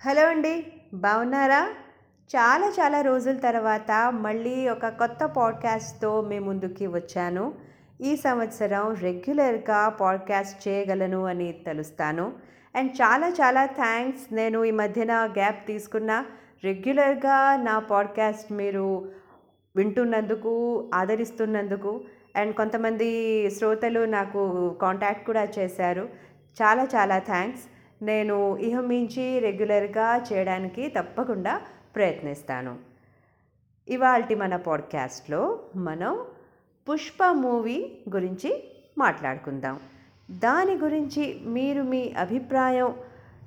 Hello అండి బాగున్నారా? చాలా చాలా రోజుల తర్వాత మళ్ళీ ఒక కొత్త పాడ్కాస్ట్తో మీ ముందుకి వచ్చాను. ఈ సంవత్సరం రెగ్యులర్గా పాడ్కాస్ట్ చేయగలను అని తెలుస్తాను. అండ్ చాలా చాలా థ్యాంక్స్ నేను ఈ మధ్యన గ్యాప్ తీసుకున్న. రెగ్యులర్గా నా పాడ్కాస్ట్ మీరు వింటున్నందుకు ఆదరిస్తున్నందుకు అండ్ కొంతమంది శ్రోతలు నాకు కాంటాక్ట్ కూడా చేశారు. చాలా చాలా థ్యాంక్స్. నేను ఇహ మించి రెగ్యులర్గా చేయడానికి తప్పకుండా ప్రయత్నిస్తాను. ఇవాల్టి మన పాడ్కాస్ట్లో మనం పుష్ప మూవీ గురించి మాట్లాడుకుందాం. దాని గురించి మీరు మీ అభిప్రాయం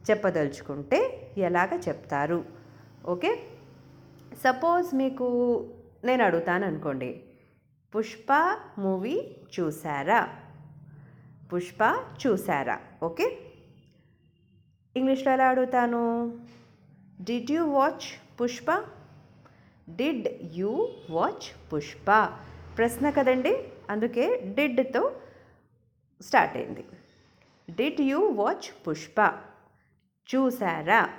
చెప్పదలుచుకుంటే ఎలాగ చెప్తారు? ఓకే? సపోజ్ మీకు నేను అడుగుతాను అనుకోండి. పుష్ప మూవీ చూసారా పుష్ప చూసారా ఓకే? ఇంగ్లీష్లో ఎలా అడుగుతాను? Did you watch Pushpa did you watch Pushpa ప్రశ్న కదండి అందుకే డిడ్తో స్టార్ట్ అయింది. డిడ్ యూ వాచ్ పుష్ప చూసారా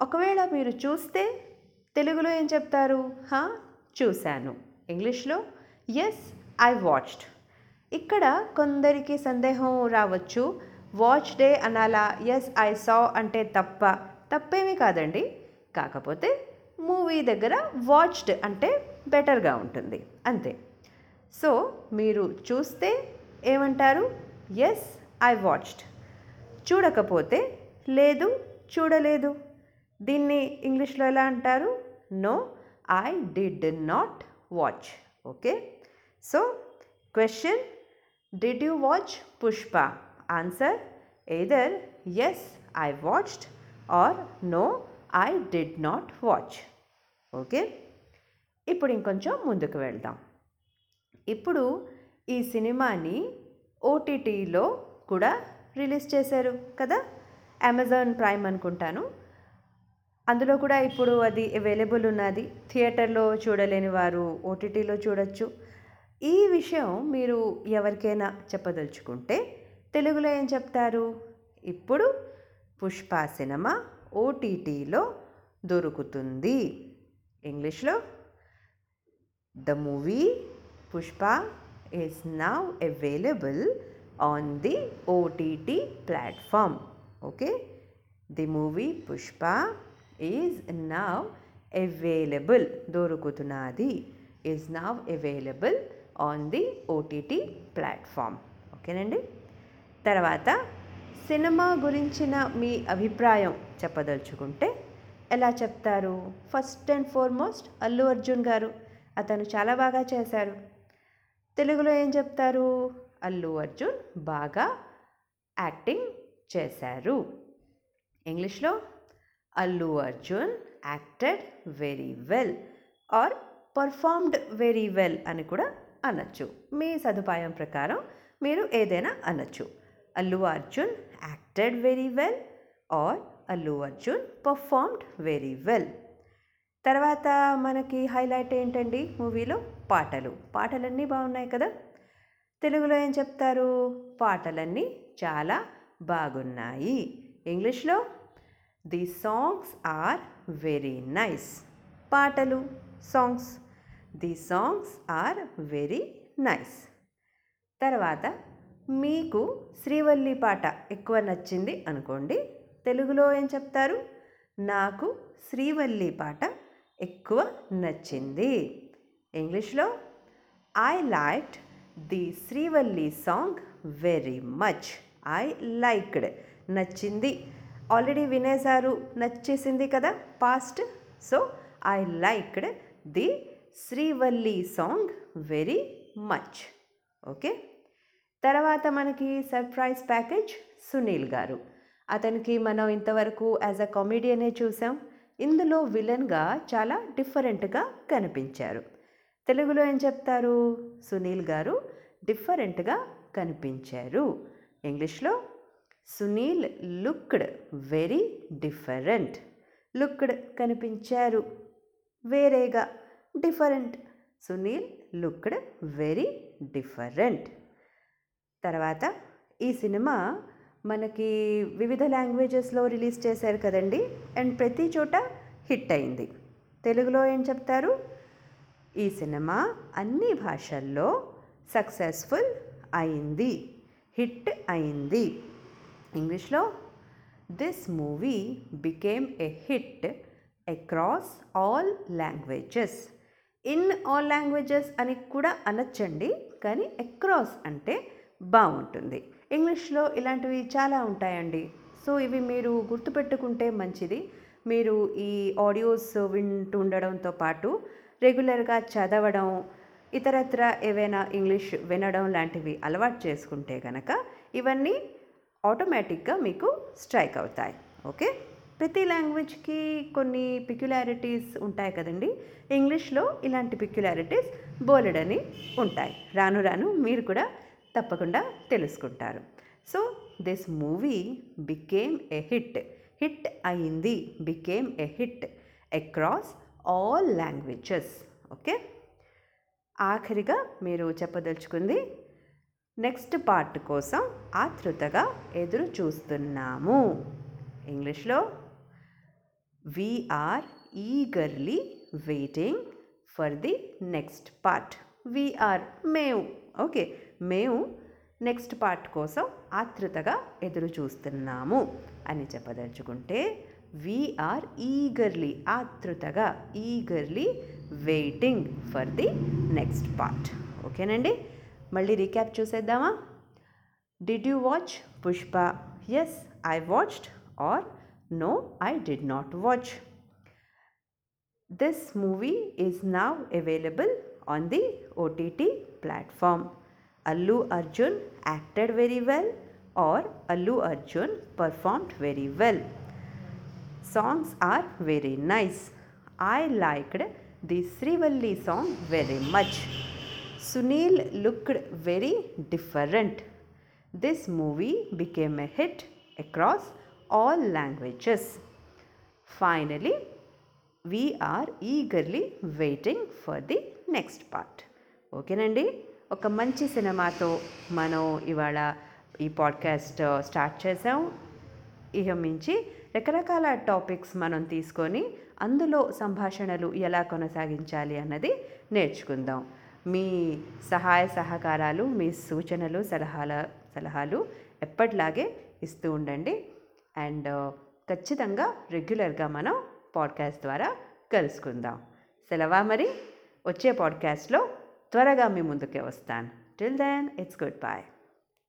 ఒకవేళ మీరు చూస్తే తెలుగులో ఏం చెప్తారు? హా చూశాను. ఇంగ్లీష్లో ఎస్ ఐ వాచ్డ్ ఇక్కడ కొందరికి సందేహం రావచ్చు. వాచ్ డే అనాలా ఎస్ ఐ సా అంటే తప్ప తప్పేమీ కాదండి. కాకపోతే మూవీ దగ్గర వాచ్డ్ అంటే బెటర్గా ఉంటుంది. అంతే. సో మీరు చూస్తే ఏమంటారు? ఎస్ ఐ వాచ్డ్ చూడకపోతే లేదు చూడలేదు. దీన్ని ఇంగ్లీష్లో ఎలా అంటారు? No I did not watch okay? So question did you watch Pushpa answer either yes I watched or no I did not watch okay ఇప్పుడు ఇంకొంచెం ముందుకు వెళ్దాం. ఇప్పుడు ఈ సినిమాని ఓటీటీలో కూడా రిలీజ్ చేశారు కదా? అమెజాన్ ప్రైమ్ అనుకుంటాను. అందులో కూడా ఇప్పుడు అది అవైలబుల్ ఉన్నది. థియేటర్లో చూడలేని వారు ఓటీటీలో చూడొచ్చు. ఈ విషయం మీరు ఎవరికైనా చెప్పదలుచుకుంటే తెలుగులో ఏం చెప్తారు? ఇప్పుడు పుష్ప సినిమా ఓటీటీలో దొరుకుతుంది. ఇంగ్లీష్లో the movie Pushpa is now available on the OTT platform. Okay? The movie Pushpa is now available దొరుకుతున్నది. Is now available on the OTT platform. ఓకేనండి? తర్వాత సినిమా గురించిన మీ అభిప్రాయం చెప్పదలుచుకుంటే ఎలా చెప్తారు? First and foremost Allu Arjun గారు. అతను చాలా బాగా చేశారు. తెలుగులో ఏం చెప్తారు? అల్లు అర్జున్ బాగా యాక్టింగ్ చేశారు. ఇంగ్లీష్లో Allu Arjun acted very well or performed very well అని కూడా అనొచ్చు. మీ సదుపాయం ప్రకారం మీరు ఏదైనా అనొచ్చు. Allu Arjun acted very well or Allu Arjun performed very well. తర్వాత మనకి హైలైట్ ఏంటండి మూవీలో పాటలు. పాటలన్నీ బాగున్నాయి కదా. తెలుగులో ఏం చెప్తారు? పాటలన్నీ చాలా బాగున్నాయి. ఇంగ్లీష్లో the songs are very nice. పాటలు songs. The songs are very nice. తర్వాత మీకు శ్రీవల్లి పాట ఎక్కువ నచ్చింది అనుకోండి. తెలుగులో ఏం చెప్తారు? నాకు శ్రీవల్లి పాట ఎక్కువ నచ్చింది. ఇంగ్లీష్లో I liked the Srivalli song very much I liked నచ్చింది. ఆల్రెడీ వినేశారు నచ్చేసింది కదా past. So I liked the Srivalli song very much okay? తర్వాత మనకి సర్ప్రైజ్ ప్యాకేజ్ సునీల్ గారు. అతనికి మనం ఇంతవరకు యాజ్ అ కామెడియనే చూసాం. ఇందులో విలన్గా చాలా డిఫరెంట్గా కనిపించారు. తెలుగులో ఏం చెప్తారు? సునీల్ గారు డిఫరెంట్గా కనిపించారు. ఇంగ్లీష్లో Sunil looked very different. Looked కనిపించారు. వేరేగా different. Sunil looked very different. తర్వాత ఈ సినిమా మనకి వివిధ లాంగ్వేజెస్లో రిలీజ్ చేశారు కదండి అండ్ ప్రతి చోట హిట్ అయింది. తెలుగులో ఏం చెప్తారు? ఈ సినిమా అన్ని భాషల్లో సక్సెస్ఫుల్ అయింది హిట్ అయింది. ఇంగ్లీష్లో this movie became a hit across all languages. In all languages అని కూడా అనొచ్చండి కానీ అక్రాస్ అంటే బాగుంటుంది. ఇంగ్లీష్లో ఇలాంటివి చాలా ఉంటాయండి. సో ఇవి మీరు గుర్తుపెట్టుకుంటే మంచిది. మీరు ఈ ఆడియోస్ వింటూ ఉండడంతో పాటు రెగ్యులర్గా చదవడం ఇతరత్ర ఏవైనా ఇంగ్లీష్ వినడం లాంటివి అలవాటు చేసుకుంటే కనుక ఇవన్నీ ఆటోమేటిక్గా మీకు స్ట్రైక్ అవుతాయి. ఓకే? ప్రతి లాంగ్వేజ్కి కొన్ని పిక్యులారిటీస్ ఉంటాయి కదండి. ఇంగ్లీష్లో ఇలాంటి పిక్యులారిటీస్ బోలెడని ఉంటాయి. రాను రాను మీరు కూడా తప్పకుండా తెలుసుకుంటారు. So this movie became a hit hit అయింది. Became a hit across all languages okay ఆఖరిగా మీరు చెప్పదలుచుకుంది నెక్స్ట్ పార్ట్ కోసం ఆతృతగా ఎదురు చూస్తున్నాము. ఇంగ్లీష్లో we are eagerly waiting for the next part we are మేము. ఓకే మేము నెక్స్ట్ పార్ట్ కోసం ఆతృతగా ఎదురు చూస్తున్నాము అని చెప్పదలుచుకుంటే వీఆర్ ఈగర్లీ ఆతృతగా eagerly waiting for the next part ఓకేనండి? మళ్ళీ రీక్యాప్ చూసేద్దామా? Did you watch Pushpa yes I watched or no I did not watch this movie is now available on the OTT platform Allu Arjun acted very well or Allu Arjun performed very well. Songs are very nice. I liked the Srivalli song very much. Sunil looked very different. This movie became a hit across all languages. Finally, we are eagerly waiting for the next part ఓకేనండి ఒక మంచి సినిమాతో మనం ఇవాళ ఈ podcast start చేసాం ఇక మించి రకరకాల టాపిక్స్ మనం తీసుకొని అందులో సంభాషణలు ఎలా కొనసాగించాలి అన్నది నేర్చుకుందాం. మీ సహాయ సహకారాలు మీ సూచనలు సలహాల సలహాలు ఎప్పటిలాగే ఇస్తూ ఉండండి. అండ్ ఖచ్చితంగా రెగ్యులర్గా మనం పాడ్కాస్ట్ ద్వారా కలుసుకుందాం. సెలవా మరి? వచ్చే పాడ్కాస్ట్లో త్వరగా మీ ముందుకే వస్తాను till then it's goodbye